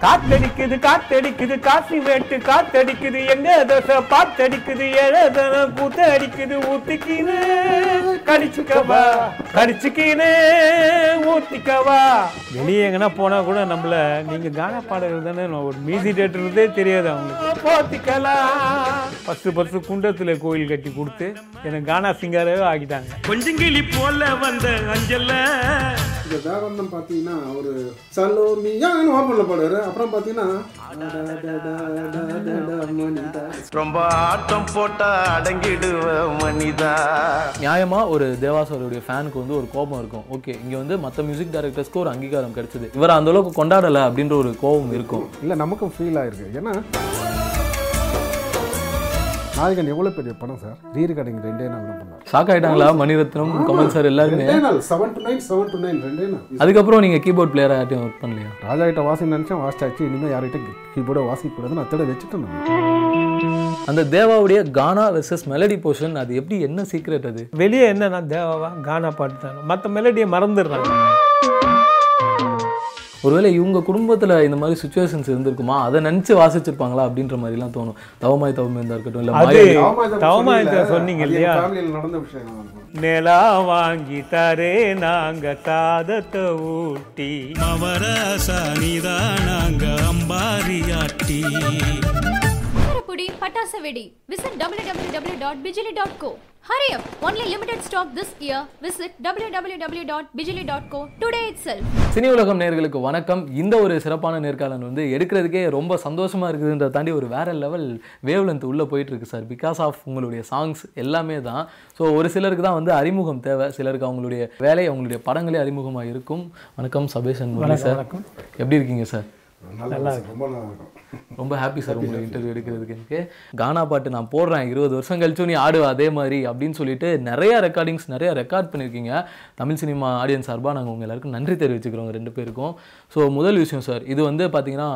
காத்தடிக்குது காத்தடிக்குது காசி வேட்டு காத்தடிக்குது எங்க தோசை பாத்தடிக்குது ஏழதன கூத்து அடிக்குது ஊத்திக்கினு கடிச்சுக்கவா? கடிச்சுக்கினு ஊத்திக்கவா. வெளியே எங்கன்னா போனா கூட நம்மள நீங்க கானா பாடகர் தானே ஒரு மியூசிக் டேரக்டர்தே தெரியாது அவங்களுக்கு. போத்திக்கலாம். பத்து பத்து குண்டத்துல கோயில் கட்டி கொடுத்து எனக்கு கானா சிங்கராகவே ஆக்கிட்டாங்க. கொஞ்சங்கிளி போல வந்த அஞ்சல்ல. இந்த தேவந்தம் பார்த்தீங்கன்னா ஒரு சலோமியான்னு ஓப்பனில் பாடுவார். அப்புறம் பார்த்தீங்கன்னா. ரொம்ப ஆட்டம் போட்டா அடங்கிடுவ மனிதா. நியாயமா ஒரு தேவாசருடைய ஃபேனுக்கு வந்து ஒரு கோபம் இருக்கும். ஓகே இங்க வந்து மற்ற மியூசிக் டைரக்டர்ஸ்க்கு ஒரு அங்கீகாரம் கிடைச்சது. இவர் அந்த அளவுக்கு கொண்டாடல அப்படின்ற ஒரு கோபம் இருக்கும். இல்லை நமக்கும் ஃபீல் ஆயிருக்கு. ஏன்னா நாயகன் எவ்வளோ பெரிய படம் சார் ரீ ரெக்கார்டிங் ரெண்டே நாள் தான் பண்ணார். ஷாக் ஆயிட்டாங்களா? மணிரத்னம் கமல் சார் எல்லாருமே? ரெண்டே நாள். Seven to nine seven to nine ரெண்டே நாள். அதுக்கப்புறம் நீங்க கீபோர்ட் பிளேயரா யார்ட்டையும் ஒர்க் பண்ணலையா? ராஜா கிட்ட வாசி நினச்சேன் வாசிச்சாச்சு இனிமேல் யார்கிட்ட கீபோர்டை வாசிக்கூடாதுன்னு அத்தோட வச்சுட்டேன் நான். அந்த தேவாவுடைய கானா வெர்சஸ் மெலடி போர்ஷன் அது எப்படி என்ன சீக்ரெட் அது? வெளியே என்னன்னா தேவாவா? கானா பாட்டு தானே. மற்ற மெலடியை மறந்துடுறாங்க. ஒருவேளை இவங்க குடும்பத்துல இந்த மாதிரி சுச்சுவேஷன்ஸ் இருந்திருக்குமா? அதை நினைச்சு வாசிச்சிருப்பாங்களா? அப்படின்ற மாதிரிலாம் தோணும். தவமாய் தவமேந்தா இருக்கட்டும் இல்ல தவமாயத்தை சொன்னீங்க இல்லையா? நடந்த விஷயம். நிலா வாங்கி தரே நாங்க சாதத்தை ஊட்டி. மவரசானிதானாங்க அம்பாரியாட்டி Pudi Patasa Vedi. Visit www.bijili.co. Hurry up! Only limited stock this year. Visit www.bijili.co today itself. Cini Ulagam நேர்களுக்கு வணக்கம் இந்த ஒரு சிறப்பான நேர்காணல் வந்து எடுக்கிறதுக்கே ரொம்ப சந்தோஷமா இருக்குதுன்றத தாண்டி ஒரு வேற லெவல் வேவ் லென்த் உள்ள போயிட்டு இருக்கு சார் பிகாஸ் ஆஃப் உங்களுடைய சாங்ஸ் எல்லாமே தான் ஸோ ஒரு சிலருக்கு தான் வந்து அறிமுகம் தேவை சிலருக்கு அவங்களுடைய வேலை அவங்களுடைய படங்களே அறிமுகமாக இருக்கும் வணக்கம் சபேஷன் சார் எப்படி இருக்கீங்க சார் நல்லா ரொம்ப நல்லா இருக்கும். ரொம்ப ஹாப்பி சார் உங்களை இன்டர்வியூ எடுக்கிறதுக்கு. எனக்கு கானா பாட்டு நான் போடுறேன். இருபது வருஷம் கழிச்சு நீ ஆடு அதே மாதிரி அப்படின்னு சொல்லிட்டு நிறைய ரெக்கார்டிங்ஸ் நிறைய ரெக்கார்ட் பண்ணியிருக்கீங்க தமிழ் சினிமா ஆடியன்ஸ் சார்பாக நாங்கள் உங்க எல்லாருக்கும் நன்றி தெரிவிச்சுக்கிறோம் ரெண்டு பேருக்கும். ஸோ முதல் விஷயம் சார் இது வந்து பார்த்தீங்கன்னா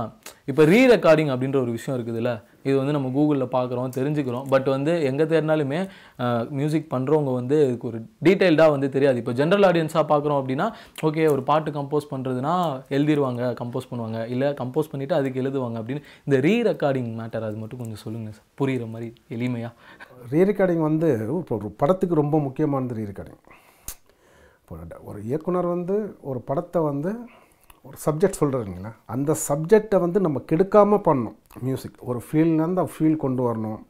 இப்போ ரீ ரெக்கார்டிங் அப்படின்ற ஒரு விஷயம் இருக்குதுல்ல? இது வந்து நம்ம கூகுளில் பார்க்குறோம் தெரிஞ்சுக்கிறோம். பட் வந்து எங்கே தேடினாலுமே மியூசிக் பண்ணுறவங்க வந்து இதுக்கு ஒரு டீட்டெயில்டாக வந்து தெரியாது. இப்போ ஜென்ரல் ஆடியன்ஸாக பார்க்குறோம் அப்படின்னா ஓகே ஒரு பாட்டு கம்போஸ் பண்ணுறதுனா எழுதிருவாங்க கம்போஸ் பண்ணுவாங்க. இல்லை கம்போஸ் பண்ணிவிட்டு அதுக்கு எழுதுவாங்க அப்படின்னு. இந்த ரீ ரெக்கார்டிங் மேட்டர் அது மட்டும் கொஞ்சம் சொல்லுங்கள் சார். புரிகிற மாதிரி எளிமையாக ரீ ரெக்கார்டிங் வந்து இப்போ ஒரு படத்துக்கு ரொம்ப முக்கியமானது ரீ ரெக்கார்டிங் இப்போ ஒரு இயக்குனர் வந்து ஒரு படத்தை வந்து ஒரு சப்ஜெக்ட் சொல்கிறீங்களா அந்த சப்ஜெக்டை வந்து நம்ம கெடுக்காமல் பண்ணணும். மியூசிக் ஒரு ஃபீல்லேருந்து ஃபீல் கொண்டு வரணும்.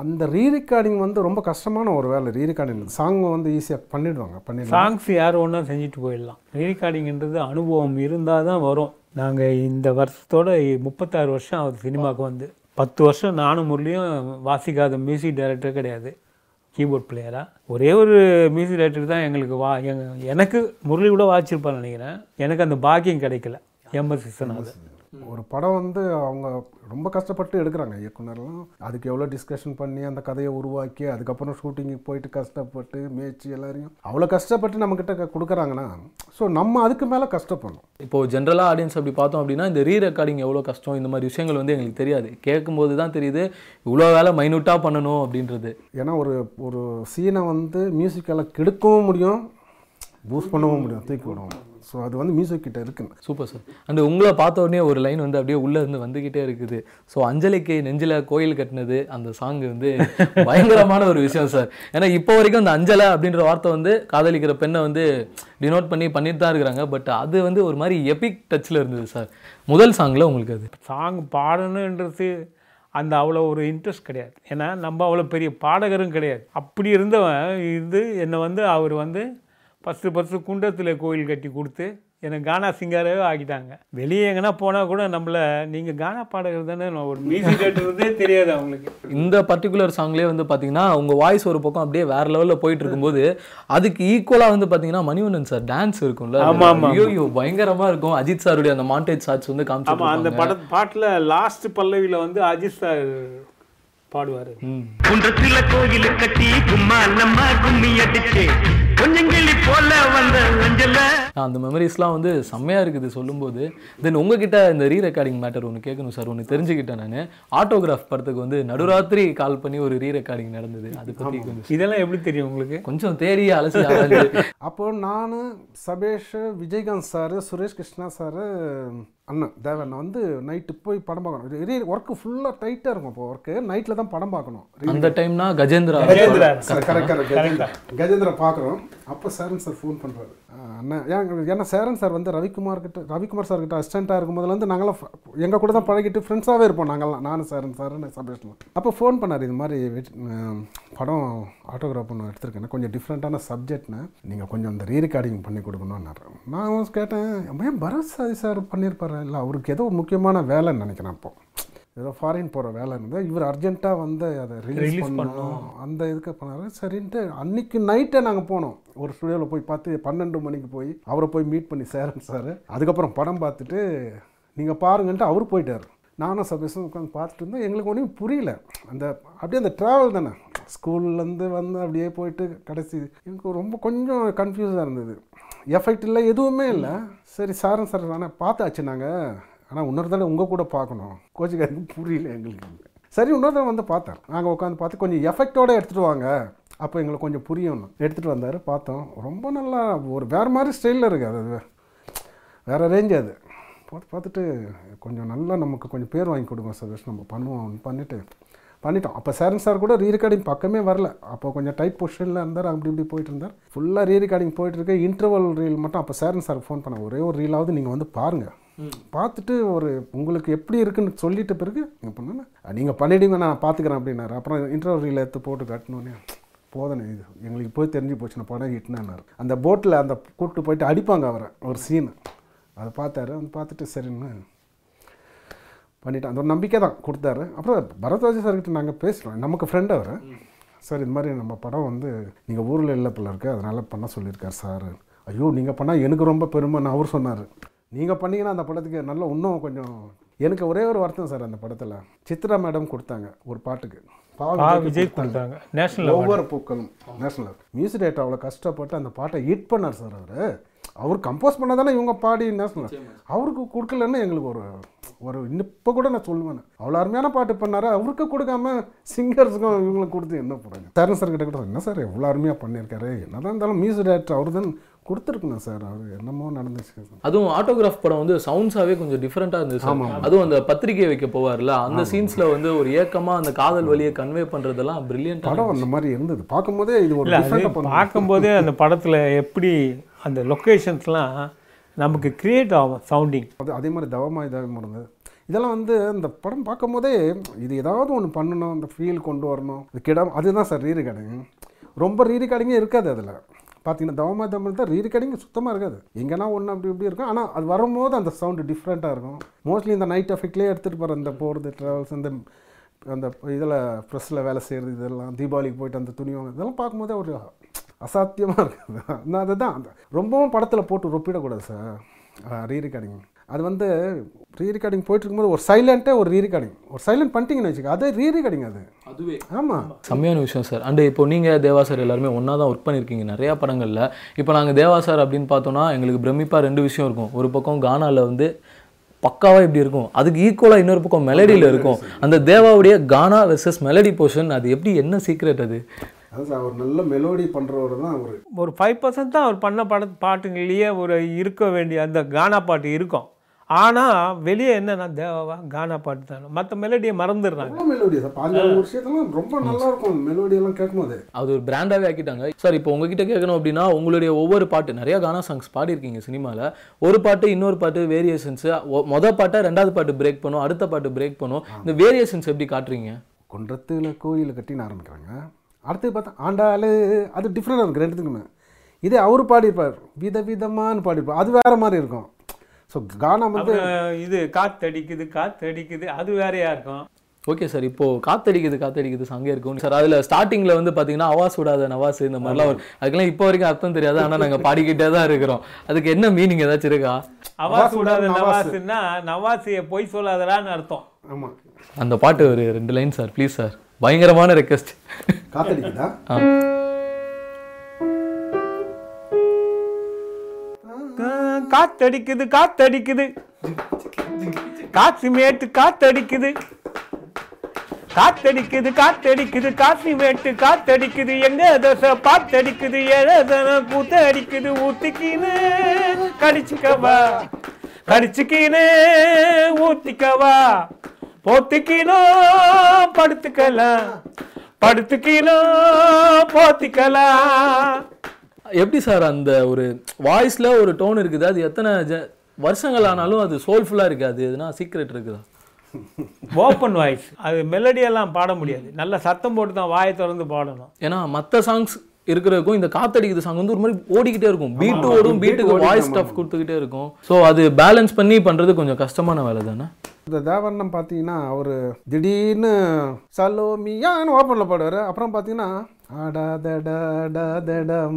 அந்த ரீ ரெக்கார்டிங் வந்து ரொம்ப கஷ்டமான ஒரு வேலை. ரீ ரெக்கார்டிங் சாங் வந்து ஈஸியாக பண்ணிடுவாங்க. பண்ணி சாங்ஸ் யார் ஒன்றா செஞ்சுட்டு போயிடலாம். ரீகார்டிங்ன்றது அனுபவம் இருந்தால் தான் வரும். நாங்கள் இந்த வருஷத்தோட முப்பத்தாறு வருஷம் ஆகுது சினிமாவுக்கு வந்து. பத்து வருஷம் நானும் முரளியும் வாசிக்காத மியூசிக் டைரக்டர் கிடையாது. கீபோர்ட் பிளேயராக ஒரே ஒரு மியூசிக் டைரக்டர் தான் எங்களுக்கு வா எங்க எனக்கு முரளி கூட வாசிச்சிருப்பான்னு நினைக்கிறேன். எனக்கு அந்த பாக்கியம் கிடைக்கல. எம்எஸ் விஸ்வநாதன். ஒரு படம் வந்து அவங்க ரொம்ப கஷ்டப்பட்டு எடுக்கிறாங்க. இயக்குனர்லாம் அதுக்கு எவ்வளோ டிஸ்கஷன் பண்ணி அந்த கதையை உருவாக்கி அதுக்கப்புறம் ஷூட்டிங்குக்கு போயிட்டு கஷ்டப்பட்டு மேய்ச்சி எல்லாரையும் அவ்வளோ கஷ்டப்பட்டு நம்மக்கிட்ட கொடுக்குறாங்கன்னா ஸோ நம்ம அதுக்கு மேலே கஷ்டப்படணும். இப்போ ஜென்ரலாக ஆடியன்ஸ் அப்படி பார்த்தோம் அப்படின்னா இந்த ரீ ரெக்கார்டிங் எவ்வளோ கஷ்டம் இந்த மாதிரி விஷயங்கள் வந்து எங்களுக்கு தெரியாது. கேட்கும்போது தான் தெரியுது இவ்வளோ வேலை மைனூட்டாக பண்ணணும் அப்படின்றது. ஏன்னா ஒரு ஒரு சீனை வந்து மியூசிக்கெல்லாம் கெடுக்கவும் முடியும் பூஸ்ட் பண்ணவும் முடியும் தூக்கி விடவும் ஸோ அது வந்து மியூசிக் கிட்ட இருக்குங்க சூப்பர் சார் அண்ட் உங்களை பார்த்த உடனே ஒரு லைன் வந்து அப்படியே உள்ளே இருந்து வந்துக்கிட்டே இருக்குது. ஸோ அஞ்சலிக்கு நெஞ்சில் கோயில் கட்டினது அந்த சாங் வந்து பயங்கரமான ஒரு விஷயம் சார் ஏன்னா இப்போ வரைக்கும் அந்த அஞ்சலை அப்படின்ற வார்த்தை வந்து காதலிக்கிற பெண்ணை வந்து டினோட் பண்ணி பண்ணிட்டு தான் இருக்கிறாங்க. பட் அது வந்து ஒரு மாதிரி எபிக் டச்சில் இருந்தது சார் முதல் சாங்கில் உங்களுக்கு அது. சாங் பாடணுன்றது அந்த அவ்வளோ ஒரு இன்ட்ரெஸ்ட் கிடையாது. ஏன்னா நம்ம அவ்வளோ பெரிய பாடகரும் கிடையாது. அப்படி இருந்தவன் இது என்னை வந்து அவர் வந்து ஃபஸ்ட்டு ஃபஸ்ட்டு குண்டத்தில் கோயில் கட்டி கொடுத்து எனக்கு கானா சிங்கராகவே ஆக்கிட்டாங்க. வெளியே எங்கன்னா போனால் கூட நம்மள நீங்கள் கானா பாடகர் தானே நான் ஒரு மியூசிக் டேரக்டர்தே தெரியாது அவங்களுக்கு. இந்த பர்டிகுலர் சாங்லேயே வந்து பார்த்தீங்கன்னா உங்கள் வாய்ஸ் ஒரு பக்கம் அப்படியே வேற லெவலில் போயிட்டு இருக்கும்போது அதுக்கு ஈக்குவலாக வந்து பார்த்தீங்கன்னா மணிவண்ணன் சார் டான்ஸ் இருக்கும்ல. ஆமா, ஆமா. ஐயோ பயங்கரமாக இருக்கும். அஜித் சாருடைய அந்த மாண்டேஜ் ஷாட்ஸ் வந்து ஆமாம் அந்த பட பாட்டில் லாஸ்ட் பல்லவியில் வந்து அஜித் சார் பாடுவார். குன்றத்தில கோயில் கட்டி கும்மா நம்ம கும்மி அடிச்சு. கொஞ்சங்கிளி போல வந்த அந்த மெமரிஸ்லாம் வந்து செம்மையாக இருக்குது சொல்லும்போது. தென் உங்ககிட்ட இந்த ரீ ரெக்கார்டிங் மேட்டர் ஒன்று கேட்கணும் சார். ஒன்று தெரிஞ்சுக்கிட்டேன் நான். ஆட்டோகிராஃப் படத்துக்கு வந்து நடுராத்திரி கால் பண்ணி ஒரு ரீ ரெக்கார்டிங் நடந்தது. அது பற்றி கொஞ்சம் இதெல்லாம் எப்படி தெரியும் உங்களுக்கு? கொஞ்சம் தேடி அலசி ஆராய்ஞ்சு அப்போ நான் சபேஷ் விஜயகாந்த் சார் சுரேஷ் கிருஷ்ணா சார் அண்ணன் தேவண்ணா வந்து நைட்டு போய் படம் பார்க்கணும். ரீ ஒர்க்கு ஃபுல்லாக டைட்டாக இருக்கும் இப்போ ஒர்க்கு நைட்டில் தான் படம் பார்க்கணும். அந்த டைம்னா கஜேந்திரா கஜேந்திரா. Correct correct. கஜேந்திரா. பார்க்குறோம் அப்போ சேரன் சார் ஃபோன் பண்ணுறாரு அண்ணன் ஏன் ஏன்னா சேரன் சார் வந்து ரவிக்குமார் கிட்ட ரவிக்குமார் சார் கிட்ட அசிஸ்டண்ட்டாக இருக்கும்போதுல வந்து நாங்களாம் எங்கள் கூட தான் பழகிட்டு ஃப்ரெண்ட்ஸாகவே இருப்போம் நாங்கள்லாம் நானும் சேரன் சார் சபேஷ்மா அப்போ ஃபோன் பண்ணார் இது மாதிரி படம் ஆட்டோகிராஃப் ஒன்று எடுத்திருக்கேன் கொஞ்சம் டிஃப்ரெண்ட்டான சப்ஜெக்ட்னு நீங்கள் கொஞ்சம் அந்த ரீரெக்கார்டிங் பண்ணி கொடுக்கணும்னாரு நான் கேட்டேன் ஏன் பரத் சாதி சார் பண்ணியிருப்பாரு? இல்லை அவருக்கு ஏதோ முக்கியமான வேலைன்னு நினைக்கிறேன் அப்போ. ஏதோ ஃபாரின் போகிற வேலை இருந்தால் இவர் அர்ஜென்ட்டாக வந்து அதை ரிலீஸ் பண்ணணும் அந்த இதுக்கு பண்ணாரு சரின்ட்டு அன்னைக்கு நைட்டே நாங்கள் போனோம். ஒரு ஸ்டுடியோவில் போய் பார்த்து பன்னெண்டு மணிக்கு போய் அவரை போய் மீட் பண்ணி சேரன் சார் அதுக்கப்புறம் படம் பார்த்துட்டு நீங்கள் பாருங்கன்ட்டு அவர் போயிட்டார். நானும் சபேஷும் உட்காந்து பார்த்துட்டு இருந்தேன் எங்களுக்கு ஒன்றும் புரியல. அந்த அப்படியே அந்த ட்ராவல் தானே. ஸ்கூல்லேருந்து வந்து அப்படியே போயிட்டு கடைசி எனக்கு ரொம்ப கொஞ்சம் கன்ஃபியூஸாக இருந்தது. எஃபெக்ட் இல்லை எதுவுமே இல்லை. சரி சாரன் சார் ஆனால் பார்த்தாச்சு நாங்கள் ஆனால் இன்னொரு தடவை உங்கள் கூட பார்க்கணும். கோச்சிக்காருக்கு புரியல எங்களுக்கு. சரி இன்னொரு தடவை வந்து பார்த்தேன். நாங்கள் உட்காந்து பார்த்து கொஞ்சம் எஃபெக்டோடு எடுத்துகிட்டு வாங்க. அப்போ எங்களுக்கு கொஞ்சம் புரியணும். எடுத்துகிட்டு வந்தார் பார்த்தோம். ரொம்ப நல்லா ஒரு வேறு மாதிரி ஸ்டைலில் இருக்குது அது. வேறு ரேஞ்ச் அது. பார்த்து பார்த்துட்டு கொஞ்சம் நல்லா நமக்கு கொஞ்சம் பேர் வாங்கி கொடுங்க சதீஷ். நம்ம பண்ணுவோம் பண்ணிவிட்டு பண்ணிட்டோம். அப்போ சேரன் சார் கூட ரீரெக்கார்டிங் பக்கமே வரல. அப்போ கொஞ்சம் டைட் பொசிஷனில் இருந்தார் அப்படி இப்படி போயிட்டு இருந்தார். ஃபுல்லாக ரீரெக்கார்டிங் போயிட்டு இருக்கு இன்டர்வல் ரீல் மட்டும் அப்போ சேரன் சார் ஃபோன் பண்ண. ஒரே ஒரு ரீலாவது நீங்கள் வந்து பாருங்கள் பார்த்துட்டு ஒரு உங்களுக்கு எப்படி இருக்குன்னு சொல்லிட்ட பிறகு நீங்கள் பண்ணுங்க. நீங்கள் பண்ணிடுங்க நான் பார்த்துக்கிறேன் அப்படின்னாரு. அப்புறம் இன்டர்வல் ரீல் எடுத்து போட்டு கட்டணுன்னே போதனை இது எங்களுக்கு போய் தெரிஞ்சு போச்சு நான் படம் ஹிட்னாரு அந்த போட்டில் அந்த கூப்பிட்டு போயிட்டு அடிப்பாங்க அவரை ஒரு சீனு அதை பார்த்தாரு வந்து பார்த்துட்டு சரின்னு பண்ணிட்டேன். அந்த ஒரு நம்பிக்கை தான் கொடுத்தாரு. அப்புறம் பரத்வாஜி சார்கிட்ட நாங்கள் பேசுகிறோம் நமக்கு ஃப்ரெண்ட் அவர். சார் இது மாதிரி நம்ம படம் வந்து நீங்கள் ஊரில் இல்லை பிள்ளை இருக்கு. அதனால் பண்ண சொல்லியிருக்கார் சார். ஐயோ நீங்கள் பண்ணால் எனக்கு ரொம்ப பெருமைன்னு அவர் சொன்னார். நீங்கள் பண்ணீங்கன்னா அந்த படத்துக்கு நல்லா இன்னும் கொஞ்சம் எனக்கு ஒரே ஒரு வருத்தம் சார் அந்த படத்தில். சித்ரா மேடம் கொடுத்தாங்க ஒரு பாட்டுக்கு. விஜய் கொடுத்தாங்க. நேஷனல் ஒவ்வொரு பூக்களும். நேஷனல் மியூசிக் டேரக்டர் அவ்வளோ கஷ்டப்பட்டு அந்த பாட்டை ஹிட் பண்ணார் சார் அவர். அவர் கம்போஸ் பண்ணதானே இவங்க பாடி நேஷனல் அவருக்கு கொடுக்கலன்னு எங்களுக்கு ஒரு ஒரு இப்போ கூட நான் சொல்லுவேன். அவ்வளோ அருமையான பாட்டு பண்ணாரு. அவருக்கு கொடுக்காம சிங்கர்ஸுக்கும் இவங்களுக்கு கொடுத்து என்ன போகிறாங்க சரண் சார் கிட்ட கூட என்ன சார் எவ்வளோ அருமையாக பண்ணியிருக்காரு? என்னதான் இருந்தாலும் மியூசிக் டேரக்டர் அவர் தான் கொடுத்துருக்கணும் சார் அவர் என்னமோ நடந்துச்சு. அதுவும் ஆட்டோகிராஃப் படம் வந்து சவுண்ட்ஸாவே கொஞ்சம் டிஃப்ரெண்டா இருந்துச்சு. அதுவும் அந்த பத்திரிகை வைக்க போவார்ல அந்த சீன்ஸ்ல வந்து ஒரு ஏக்கமா அந்த காதல் வழியை கன்வே பண்றதெல்லாம் பிரில்லியன்டா படம் அந்த மாதிரி இருந்தது. பார்க்கும்போதே இது ஒரு பார்க்கும்போதே அந்த படத்தில் எப்படி அந்த லொக்கேஷன்ஸ்லாம் நமக்கு கிரியேட் ஆகும் சவுண்டிங் அது அதே மாதிரி தவமா இதாக இருந்தது. இதெல்லாம் வந்து இந்த படம் பார்க்கும்போதே இது ஏதாவது ஒன்று பண்ணணும் அந்த ஃபீல் கொண்டு வரணும். இது கிடம் அதுதான் சார் ரீரிகார்டிங் ரொம்ப ரீரிகார்டிங்கே இருக்காது அதில். பார்த்தீங்கன்னா தவமா தமிழ் தான் ரீரிகார்டிங் சுத்தமாக இருக்காது. எங்கன்னா ஒன்று அப்படி இப்படி இருக்கும். ஆனால் அது வரும்போது அந்த சவுண்டு டிஃப்ரெண்ட்டாக இருக்கும். மோஸ்ட்லி இந்த நைட் எஃபெக்ட்லேயே எடுத்துகிட்டு போகிற அந்த போகிறது ட்ராவல்ஸ் இந்த அந்த இதில் ப்ரெஸ்ஸில் வேலை செய்கிறது இதெல்லாம் தீபாவளிக்கு போயிட்டு அந்த துணி வாங்க இதெல்லாம் பார்க்கும்போதே ஒரு அசாத்தியமாக இருக்குது? நான் அதுதான். அந்த ரொம்பவும் படத்தில் போட்டு ரொப்பிடக்கூடாது சார் ரீரிகார்டிங் அது வந்து ரீரிகார்டிங் போயிட்டு இருக்கும்போது ஒரு சைலண்ட்டே ஒரு ரீரிகார்டிங் ஒரு சைலண்ட் பண்ணிட்டீங்கன்னு வச்சுக்க அது ரீரிகார்டிங் அது. அதுவே. ஆமாம் செம்மையான விஷயம் சார் அண்ட் இப்போ நீங்கள் தேவா சார் எல்லாருமே ஒன்றா தான் ஒர்க் பண்ணியிருக்கீங்க நிறையா படங்களில். இப்போ நாங்கள் தேவா சார் அப்படின்னு பார்த்தோன்னா எங்களுக்கு பிரமிப்பாக ரெண்டு விஷயம் இருக்கும். ஒரு பக்கம் கானாவில் வந்து பக்காவாக இப்படி இருக்கும். அதுக்கு ஈக்குவலாக இன்னொரு பக்கம் மெலடியில் இருக்கும். அந்த தேவாவுடைய கானா வெர்சஸ் மெலடி போர்ஷன் அது எப்படி என்ன சீக்ரெட் அது? அது சார் ஒரு நல்ல மெலோடி பண்ணுறவர் தான் அவர். ஒரு ஃபைவ் பர்சன்ட் தான் அவர் பண்ண பட பாட்டுங்களையே ஒரு இருக்க வேண்டிய அந்த கானா பாட்டு இருக்கும். ஆனால் வெளியே என்னன்னா தேவாவா கானா பாட்டு தான். மற்ற மெலடியை மறந்துடுறாங்க. மெலோடி சார் பாஞ்சாவது விஷயத்தெல்லாம் ரொம்ப நல்லா இருக்கும். மெலோடியெல்லாம் கேட்கும்போது. அது ஒரு பிராண்டாகவே ஆக்கிட்டாங்க. சார் இப்போ உங்ககிட்ட கேட்கணும் அப்படின்னா உங்களுடைய ஒவ்வொரு பாட்டு நிறைய கானா சாங்ஸ் பாடியிருக்கீங்க சினிமாவில் ஒரு பாட்டு இன்னொரு பாட்டு வேரியேஷன்ஸு மொதல் பாட்டை ரெண்டாவது பாட்டு பிரேக் பண்ணும் அடுத்த பாட்டு பிரேக் பண்ணும். இந்த வேரியேஷன்ஸ் எப்படி காட்டுறீங்க? குன்றத்தில் கோயில் கட்டின்னு ஆரம்பிக்கிறாங்க. அடுத்து பார்த்தா ஆண்டாளு அது டிஃப்ரெண்டாக இருக்குது ரெண்டுத்துக்குமே. இதே அவர் பாடியிருப்பார். வித விதமான்னு பாடியிருப்பார். அது வேற மாதிரி இருக்கும். ஸோ கானா வந்து இது காத்தடிக்குது காத்தடிக்குது அது வேறையா இருக்கும். ஓகே சார் இப்போ காத்தடிக்குது காத்தடிக்குது சங்கே இருக்கும். சார் அதுல ஸ்டார்டிங்ல வந்து பாத்தீங்கன்னா அவாஸ் விடாத நவாஸ் இந்த மாதிரிலாம் வரும். அதுக்கெல்லாம் இப்போ வரைக்கும் அர்த்தம் தெரியாது. ஆனா நாங்க பாடிக்கிட்டே தான் இருக்கிறோம். அதுக்கு என்ன மீனிங் ஏதாச்சும் இருக்கா? அவாஸ் விடாத நவாஸ். நவாசுன்னா நவாசியை பொய் சொல்லாதடான்னு அர்த்தம். ஆமாம் அந்த பாட்டு ஒரு ரெண்டு லைன் சார் ப்ளீஸ் சார் பயங்கரமான ரெக்வஸ்ட் காத்தடிக்குதா? காத்தடிக்குது காத்தடிக்குது. காசி மேட்டு காத்தடிக்குது. காத்தடிக்குது காத்தடிக்குது காசி மேட்டு காத்தடிக்குது. எங்க தசை பாத்தடிக்குது ஏழதன கூத்த அடிக்குது ஊத்திக்கின்னு கடிச்சுக்கவா கடிச்சுக்கினு ஊத்திக்கவா. போத்திக்கினோ படுத்துக்கலாம். படுத்துக்கினோ போத்திக்கலாம். எப்படி சார் அந்த ஒரு வாய்ஸ்ல ஒரு டோன் இருக்குது? அது எத்தனை ஜ- வருஷங்கள் ஆனாலும் அது சோல்ஃபுல்லா இருக்காது. எதுனா சீக்ரெட் இருக்குதா? ஓப்பன் வாய்ஸ் அது மெலடியெல்லாம் பாட முடியாது. நல்ல சத்தம் போட்டு தான் வாயை திறந்து பாடணும். ஏன்னா மற்ற சாங்ஸ் இருக்கிறதுக்கும் இந்த காத்தடிக்குது சாங் வந்து ஒரு மாதிரி ஓடிக்கிட்டே இருக்கும். பீட்டு ஓடும் பீட்டுக்கு வாய்ஸ் ஸ்டஃப் கொடுத்துக்கிட்டே இருக்கும். ஸோ அது பேலன்ஸ் பண்ணி பண்றது கொஞ்சம் கஷ்டமான வேலை தானே? இந்த தேவர்ணம் பார்த்தீங்கன்னா அவர் திடீர்னு சலோமியான்னு ஓப்பனில் பாடுவார். அப்புறம் பார்த்தீங்கன்னா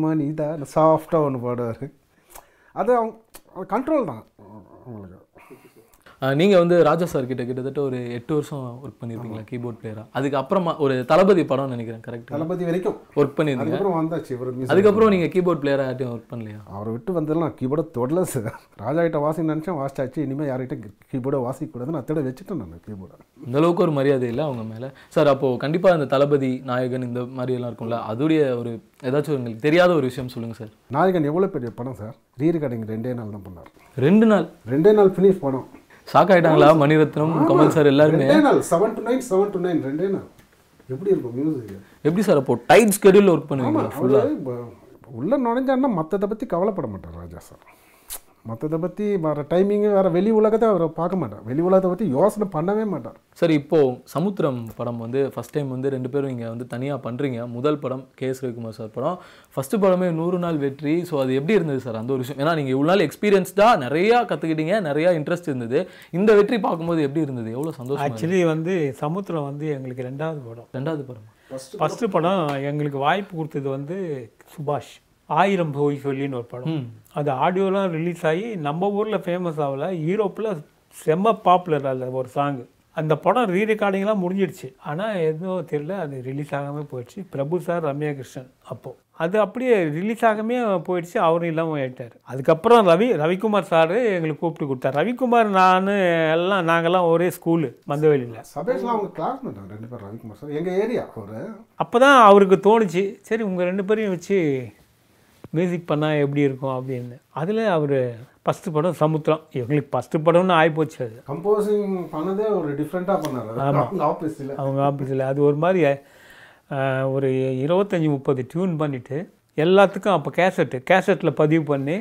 மணி மணிதா சாஃப்டாக ஒன்று பாடுவார். அது அவங்க கண்ட்ரோல் தான். அவங்களுக்கு. அஹ் நீங்க வந்து ராஜா சார் கிட்ட கிட்டத்தட்ட ஒரு எட்டு வருஷம் ஒர்க் பண்ணியிருப்பீங்களா கீபோர்ட் பிளேயரா அதுக்கு அப்புறமா ஒரு தளபதி படம் நினைக்கிறேன் கரெக்ட் தளபதி வரைக்கும். ஒர்க் பண்ணியிருந்தீங்க. அதுக்கப்புறம் வந்தாச்சு இவர். அதுக்கப்புறம் நீங்க கீபோர்ட் பிளேயரா யார்ட்டையும் ஒர்க் பண்ணலையா? அவரை விட்டு வந்ததெல்லாம் கீபோர்டை தொடல சார் ராஜா கிட்ட வாசி நினச்சேன் வாசிச்சாச்சு. இனிமேல் யார்கிட்ட கீபோர்டை வாசிக்கக்கூடாதுன்னு அத்தோட வச்சுட்டேன் நான் கீபோர்டை இந்த அளவுக்கு ஒரு மரியாதை இல்லை அவங்க மேல. சார் அப்போ கண்டிப்பா இந்த தளபதி நாயகன் இந்த மாதிரி எல்லாம் இருக்கும்ல அதுடைய ஒரு ஏதாச்சும் உங்களுக்கு தெரியாத ஒரு விஷயம் சொல்லுங்க சார் நாயகன் எவ்வளோ பெரிய படம் சார் ரீ ரெக்கார்டிங் ரெண்டே நாள் தான் பண்ணார். ரெண்டு நாள்? ரெண்டே நாள் ஃபினிஷ் படம். ஷாக் ஆயிட்டாங்களா மணிரத்னம் கமல் சார் எல்லாருமே? Seven to nine seven to nine ரெண்டே நாள். எப்படி இருக்கும் மியூசிக் எப்படி சார் அப்போ டைட் ஸ்கெடியூல் ஒர்க் பண்ணுவீங்களா அவர் உள்ளே நுழைஞ்சாருன்னா மற்றதை பற்றி கவலைப்பட மாட்டார் ராஜா சார். மற்றதை பற்றி வர டைமிங்கு வேறு வெளி உலகத்தை அவர் பார்க்க மாட்டார். வெளி உலகத்தை பற்றி யோசனை பண்ணவே மாட்டார். சரி இப்போ சமுத்திரம் படம் வந்து ஃபர்ஸ்ட் டைம் வந்து ரெண்டு பேரும் இங்க வந்து தனியா பண்றீங்க. முதல் படம் கே எஸ் ரவிக்குமார் சார் படம். ஃபர்ஸ்ட் படமே நூறு நாள் வெற்றி. ஸோ அது எப்படி இருந்தது சார் அந்த ஒரு விஷயம்? ஏன்னா நீங்க இவ்வளவு நாள் எக்ஸ்பீரியன்ஸ்டா நிறைய கத்துக்கிட்டீங்க நிறைய இன்ட்ரெஸ்ட் இருந்தது. இந்த வெற்றி பார்க்கும்போது எப்படி இருந்தது? எவ்வளவு சந்தோஷம் ஆக்சுவலி வந்து சமுத்திரம் வந்து எங்களுக்கு ரெண்டாவது படம். ரெண்டாவது படம்? ஃபஸ்ட்டு படம் எங்களுக்கு வாய்ப்பு கொடுத்தது வந்து சுபாஷ். ஆயிரம் போய் சொல்லின்னு ஒரு படம். அது ஆடியோலாம் ரிலீஸ் ஆகி நம்ம ஊரில் ஃபேமஸ் ஆகல. யூரோப்பில் செம்ம பாப்புலர் அந்த ஒரு சாங் அந்த படம் ரீ ரெக்கார்டிங்லாம் முடிஞ்சிடுச்சு. ஆனால் எதுவும் தெரியல அது ரிலீஸ் ஆகாமல் போயிடுச்சு. பிரபு சார் ரம்யா கிருஷ்ணன் அப்போது அது அப்படியே ரிலீஸ் ஆகாமே போயிடுச்சு. அவரும் இல்லாமல் ஆயிட்டார். அதுக்கப்புறம் ரவி ரவிக்குமார் சார் எங்களுக்கு கூப்பிட்டு கொடுத்தார். ரவிக்குமார் நான் எல்லாம் நாங்கெல்லாம் ஒரே ஸ்கூலு மந்தவெளியில். சபேஷ்லாம் அவங்க கிளாஸ்மேட் ரெண்டு பேர் ரவிக்குமார் சார் எங்கள் ஏரியா அவர் அப்போ தான் அவருக்கு தோணுச்சு. சரி உங்கள் ரெண்டு பேரையும் வச்சு மியூசிக் பண்ணால் எப்படி இருக்கும் அப்படின்னு. அதில் அவர் ஃபஸ்ட்டு படம் சமுத்திரம். எங்களுக்கு ஃபஸ்ட்டு படம்னு ஆகிப்போச்சு அது. கம்போசிங் பண்ணதே ஒரு டிஃப்ரெண்ட்டாக பண்ணார். அவங்க ஆஃபீஸில் அவங்க ஆஃபீஸில் அது ஒரு மாதிரி ஒரு இருபத்தஞ்சி முப்பது டியூன் பண்ணிவிட்டு எல்லாத்துக்கும் அப்போ கேசட்டு கேசட்டில் பதிவு பண்ணி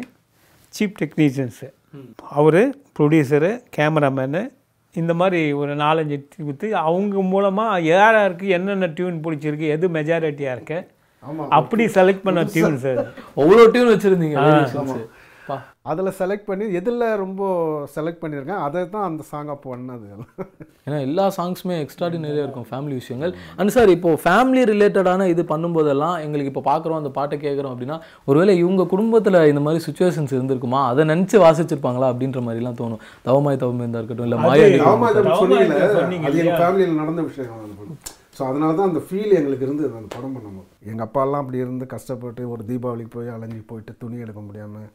சீப் டெக்னீஷியன்ஸு அவர் ப்ரொடியூசரு கேமராமேனு இந்த மாதிரி ஒரு நாலஞ்சு விற்று அவங்க மூலமாக யார் யாருக்கு என்னென்ன டியூன் பிடிச்சிருக்கு எது மெஜாரிட்டியாக இருக்கு ஆமாம் அப்படி செலக்ட் பண்ண டியூன்ஸ் அது அவ்வளோ டியூன் வச்சிருந்தீங்க. அதில் செலக்ட் பண்ணி எதில் ரொம்ப செலக்ட் பண்ணியிருக்கேன் அதை தான் அந்த சாங்காக பண்ணது ஏன்னா எல்லா சாங்ஸுமே எக்ஸ்ட்ராடினரியாக இருக்கும் ஃபேமிலி விஷயங்கள். அண்ட் சார் இப்போ ஃபேமிலி ரிலேட்டடான இது பண்ணும்போதெல்லாம் எங்களுக்கு இப்போ பார்க்குறோம் அந்த பாட்டை கேட்குறோம் அப்படின்னா ஒருவேளை இவங்க குடும்பத்தில் இந்த மாதிரி சுச்சுவேஷன்ஸ் இருந்திருக்குமா? அதை நினச்சி வாசிச்சிருப்பாங்களா? அப்படின்ற மாதிரிலாம் தோணும். தவமாய் தவம் இருந்தா இருக்கட்டும் இல்லை இதை சொன்னீங்க நடந்த விஷயம் ஸோ அதனால தான் அந்த ஃபீல் எங்களுக்கு இருந்தது அந்த படம் பண்ணும்போது. எங்கள் அப்பாலாம் அப்படி இருந்து கஷ்டப்பட்டு ஒரு தீபாவளிக்கு போய் அலைஞ்சி போயிட்டு துணி எடுக்க முடியாமல்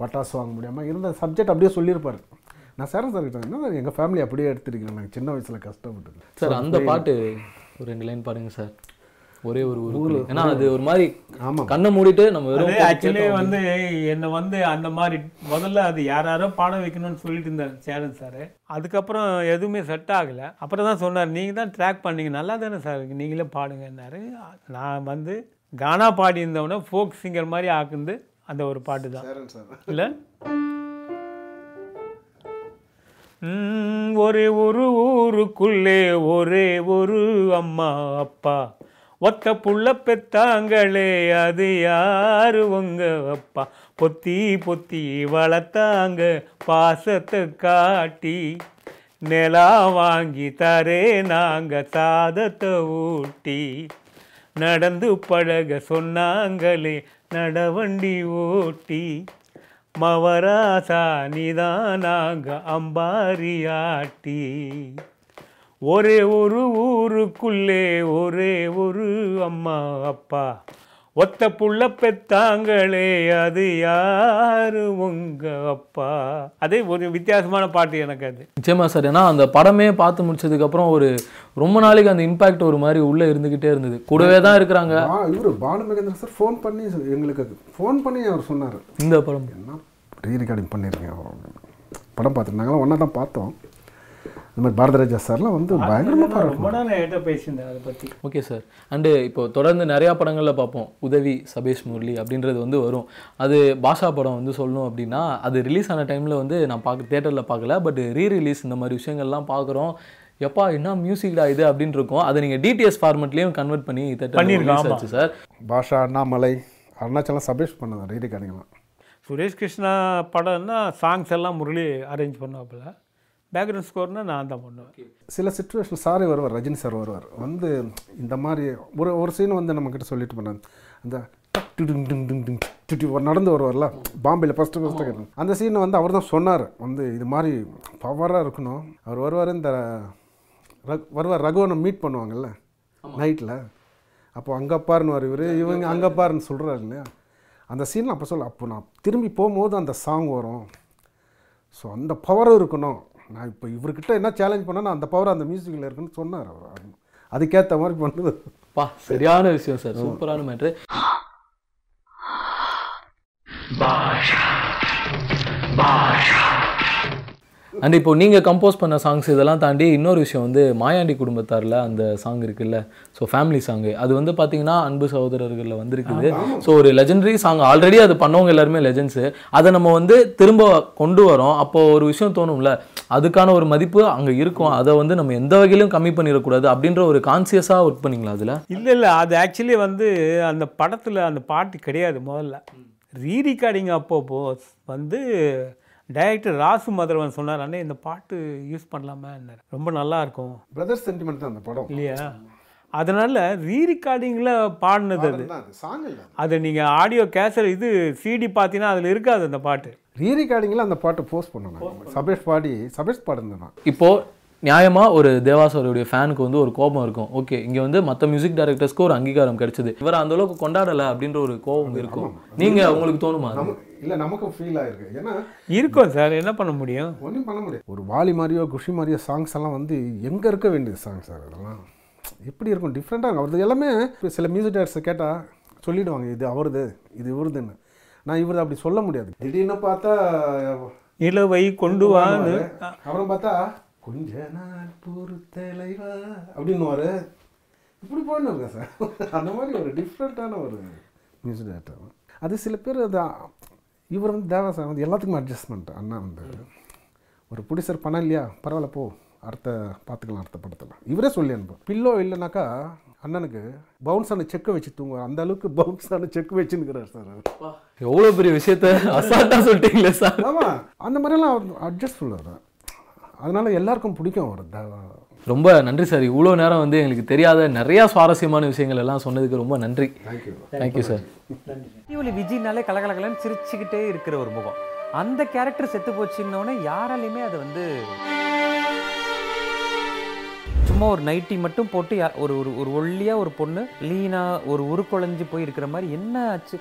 பட்டாசு வாங்க முடியாமல் இருந்த சப்ஜெக்ட் அப்படியே சொல்லியிருப்பாரு. நான் சேரன் சார் கிட்ட என்ன எங்கள் ஃபேமிலி அப்படியே எடுத்துருக்கேன் நாங்கள் சின்ன வயசில் கஷ்டப்பட்டு சார் அந்த பாட்டு ஒரு ரெண்டு லைன் பாருங்க சார் ஒரே ஒரு ஊரு ஏன்னா அது ஒரு மாதிரி ஆமாம் கண்ணை மூடிட்டு நம்ம வெறும் ஆக்சுவலி வந்து என்னை வந்து அந்த மாதிரி முதல்ல அது யார் யாரோ பாடம் வைக்கணும்னு சொல்லிட்டு இருந்தார் சேரன் சார். அதுக்கப்புறம் எதுவுமே செட் ஆகலை. அப்புறம் தான் சொன்னார் நீங்கள் தான் ட்ராக் பண்ணீங்க நல்லா தானே சார் நீங்களே பாடுங்கன்னாரு. நான் வந்து கானா பாடி இருந்தவொடனே ஃபோக் சிங்கர் மாதிரி ஆக்குந்து அந்த ஒரு பாட்டு தான். சேரன் சார். இல்லை? ஒரே ஒரு ஊருக்குள்ளே ஒரே ஒரு அம்மா அப்பா. ஒத்த புள்ள பெத்தாங்களே அது யாரு உங்க அப்பா? பொத்தி பொத்தி வளர்த்தாங்க பாசத்தை காட்டி நிலா வாங்கி தரே நாங்க சாதத்தை ஊட்டி. நடந்து பழக சொன்னாங்களே நடவண்டி ஓட்டி. மவராசா நீதான் நாங்க அம்பாரியாட்டி. ஒரே ஒரு ஊருக்குள்ளே ஒரே ஒரு அம்மா அப்பா. ஒத்த புள்ள பெத்தாங்களே அது யாரு உங்க அப்பா? அதே ஒரு வித்தியாசமான பாட்டு எனக்கு அது. நிச்சயமா சார். ஏன்னா அந்த படமே பார்த்து முடிச்சதுக்கு அப்புறம் ஒரு ரொம்ப நாளைக்கு அந்த இம்பாக்ட் ஒரு மாதிரி உள்ள இருந்துகிட்டே இருந்தது. கூடவே தான் இருக்கிறாங்க. இவர் பாலு மகேந்திர சார் ஃபோன் பண்ணி எங்களுக்கு ஃபோன் பண்ணி அவர் சொன்னார். இந்த படம். என்ன ரீ ரெக்கார்டிங் பண்ணியிருக்கேன் படம் பார்த்துருந்தாங்களா ஒன்றா தான் பார்த்தோம். இந்த மாதிரி பாரதராஜா சார்லாம் வந்து பயங்கரமாக ரொம்ப நாள் என்கிட்ட பேசியிருந்தேன் அதை பற்றி ஓகே சார். அண்டு இப்போ தொடர்ந்து நிறையா படங்களில் பார்ப்போம். உதவி சபேஷ் முரளி அப்படின்றது வந்து வரும். அது பாஷா படம் வந்து சொல்லணும் அப்படின்னா அது ரிலீஸ் ஆன டைமில் வந்து நான் பார்க்க தேட்டரில் பார்க்கல. பட் ரீ ரிலீஸ் இந்த மாதிரி விஷயங்கள்லாம் பார்க்குறோம். எப்பா என்ன மியூசிக்டா இது அப்படின்னு இருக்கும் அதை நீங்கள் டிடிஎஸ் ஃபார்மெட்லேயும் கன்வெர்ட் பண்ணி. ஆச்சு சார். பாஷா அண்ணாமலை அருணாச்சலம் சபேஷ் பண்ணது ரீடி காணிங்களாம் சுரேஷ் கிருஷ்ணா படம்னா சாங்ஸ் எல்லாம் முரளி அரேஞ்ச் பண்ணுவாப்புல. பேக்ரவுண்ட் ஸ்கோர்னா நான் தான் பண்ணுவேன். சில சுச்சுவேஷன் சாரே வருவார் ரஜினி சார் வருவார். வந்து இந்த மாதிரி ஒரு ஒரு சீன் வந்து நம்மக்கிட்ட சொல்லிட்டு போனாங்க. அந்த நடந்து வருவார்ல பாம்பேல ஃபஸ்ட்டு ஃபஸ்ட்டு அந்த சீனை வந்து அவர் தான் சொன்னார். வந்து இது மாதிரி பவராக இருக்கணும். அவர் வருவார் இந்த ரக் வருவார் ரகுவனை மீட் பண்ணுவாங்கல்ல நைட்டில் அப்போ அங்கே பாருன்னு இவர். இவங்க அங்கே பாருன்னு சொல்கிறாரு இல்லையா? அந்த சீன் அப்போ சொல்ல அப்போ நான் திரும்பி போகும்போது அந்த சாங் வரும். ஸோ அந்த பவரும் இருக்கணும். நான் இப்போ இவர்கிட்ட என்ன சேலஞ்ச் பண்ணேன்னா அந்த பவர் அந்த மியூசிக்கில் இருக்குன்னு சொன்னார் அவர். அதுக்கேற்ற மாதிரி பண்ணுது. பா சரியான விஷயம் சார் சூப்பரான மேட்ரு அண்ட் இப்போ நீங்கள் கம்போஸ் பண்ண சாங்ஸ் இதெல்லாம் தாண்டி இன்னொரு விஷயம் வந்து மாயாண்டி குடும்பத்தாரில் அந்த சாங் இருக்குல்ல. ஸோ ஃபேமிலி சாங்கு அது வந்து பார்த்தீங்கன்னா அன்பு சகோதரர்களில் வந்திருக்குது. ஸோ ஒரு லெஜெண்டரி சாங் ஆல்ரெடி அது பண்ணவங்க எல்லாருமே லெஜெண்ட்ஸு அதை நம்ம வந்து திரும்ப கொண்டு வரோம். அப்போ ஒரு விஷயம் தோணும்ல. அதுக்கான ஒரு மதிப்பு அங்கே இருக்கும். அதை வந்து நம்ம எந்த வகையிலும் கம்மி பண்ணிடக்கூடாது அப்படின்ற ஒரு கான்சியஸாக ஒர்க் பண்ணீங்களா அதில்? இல்லை இல்லை. அது ஆக்சுவலி வந்து அந்த படத்தில் அந்த பாட்டு கிடையாது முதல்ல. ரீ ரெக்கார்டிங் அப்போ வந்து டைரக்டர் ராசு மதுரவன் சொன்னார் அண்ணே இந்த பாட்டு யூஸ் பண்ணலாமா ரொம்ப நல்லா இருக்கும் பிரதர்ஸ் சென்டிமெண்ட் தான் அந்த படம். இல்லையா? அதனால ரீ ரெக்கார்டிங்கில் பாடினது அது. சாங் இல்லை அது. நீங்கள் ஆடியோ கேசட் இது சிடி பார்த்தீங்கன்னா அதில் இருக்காது அந்த பாட்டு. ரீ ரெக்கார்டிங்கில் அந்த பாட்டை போஸ்ட் பண்ணேன் சபேஷ் பாடி சபேஷ் பாடினேன் நான் இப்போ நியாயமா ஒரு தேவாசருடைய ஃபேனுக்கு வந்து ஒரு கோபம் இருக்கும். ஓகே இங்க வந்து மற்ற மியூசிக் டைரக்டர்ஸ்க்கு ஒரு அங்கீகாரம் கிடைச்சது. இவர் அந்த அளவுக்கு கொண்டாடல அப்படின்ற ஒரு கோபம் இருக்கும். நீங்க உங்களுக்கு தோணுமா? இல்லை நமக்கும் ஃபீல் ஆயிருக்கு. ஏன்னா இருக்கும் சார். என்ன பண்ண முடியும்? ஒன்றும் பண்ண முடியாது. ஒரு வாலி மாதிரியோ குஷி மாதிரியோ சாங்ஸ் எல்லாம் வந்து எங்கே இருக்க வேண்டியது சாங் சார் அதெல்லாம்? எப்படி இருக்கும்? டிஃப்ரெண்ட்டாக இருக்கும். அவரது எல்லாமே சில மியூசிக் டேரக்டர்ஸ் கேட்டால் சொல்லிடுவாங்க இது அவருது இது இவருதுன்னு. நான் இவரது அப்படி சொல்ல முடியாது. திடீர்னு பார்த்தா இலவை கொண்டு வான்னு. அப்புறம் பார்த்தா கொஞ்ச நாள் பொறுத்தலைவா? அப்படின்னு இப்படி போயின்னு சார். அந்த மாதிரி ஒரு டிஃப்ரெண்ட்டான ஒரு மியூசிக் டேரக்டர் அது சில பேர் அது இவர் வந்து தேவா சார் வந்து எல்லாத்துக்குமே அட்ஜஸ்ட்மெண்ட் அண்ணா வந்து ஒரு ப்ரொடியூசர் பணம் இல்லையா? பரவாயில்ல போ. அடுத்த பார்த்துக்கலாம் அடுத்த படத்தில். இவரே சொல்லி அனுப்பும் பில்லோ இல்லைனாக்கா அண்ணனுக்கு பவுன்ஸ் ஆன செக்கை வச்சு தூங்குவார். அந்த அளவுக்கு பவுன்ஸ் ஆன செக் வச்சுன்னுக்கிறார் சார் அவர். எவ்வளவு பெரிய விஷயத்த அசால்ட்டா சொல்லிட்டீங்களே சார்? ஆமாம் அந்த மாதிரிலாம் அட்ஜஸ்ட் பண்ணுவார் அதனால எல்லாருக்கும் பிடிக்கும் அவர். தேவா ரொம்ப நன்றி சார். இவ்வளோ நேரம் வந்து எங்களுக்கு தெரியாத நிறைய சுவாரஸ்யமான விஷயங்கள் எல்லாம் சொன்னதுக்கு ரொம்ப நன்றி. தேங்க்யூ சார் டிவிலி விஜய்னாலே கலகலகலன்னு சிரிச்சுக்கிட்டே இருக்கிற ஒரு முகம். அந்த கேரக்டர் செத்து போச்சுன்னொடனே யாராலையுமே அதை வந்து சும்மா ஒரு நைட்டி மட்டும் போட்டு யா- ஒரு ஒரு ஒரு ஒல்லியா ஒரு பொண்ணு லீனா ஒரு உருக்குலைஞ்சு போய் இருக்கிற மாதிரி என்ன ஆச்சு?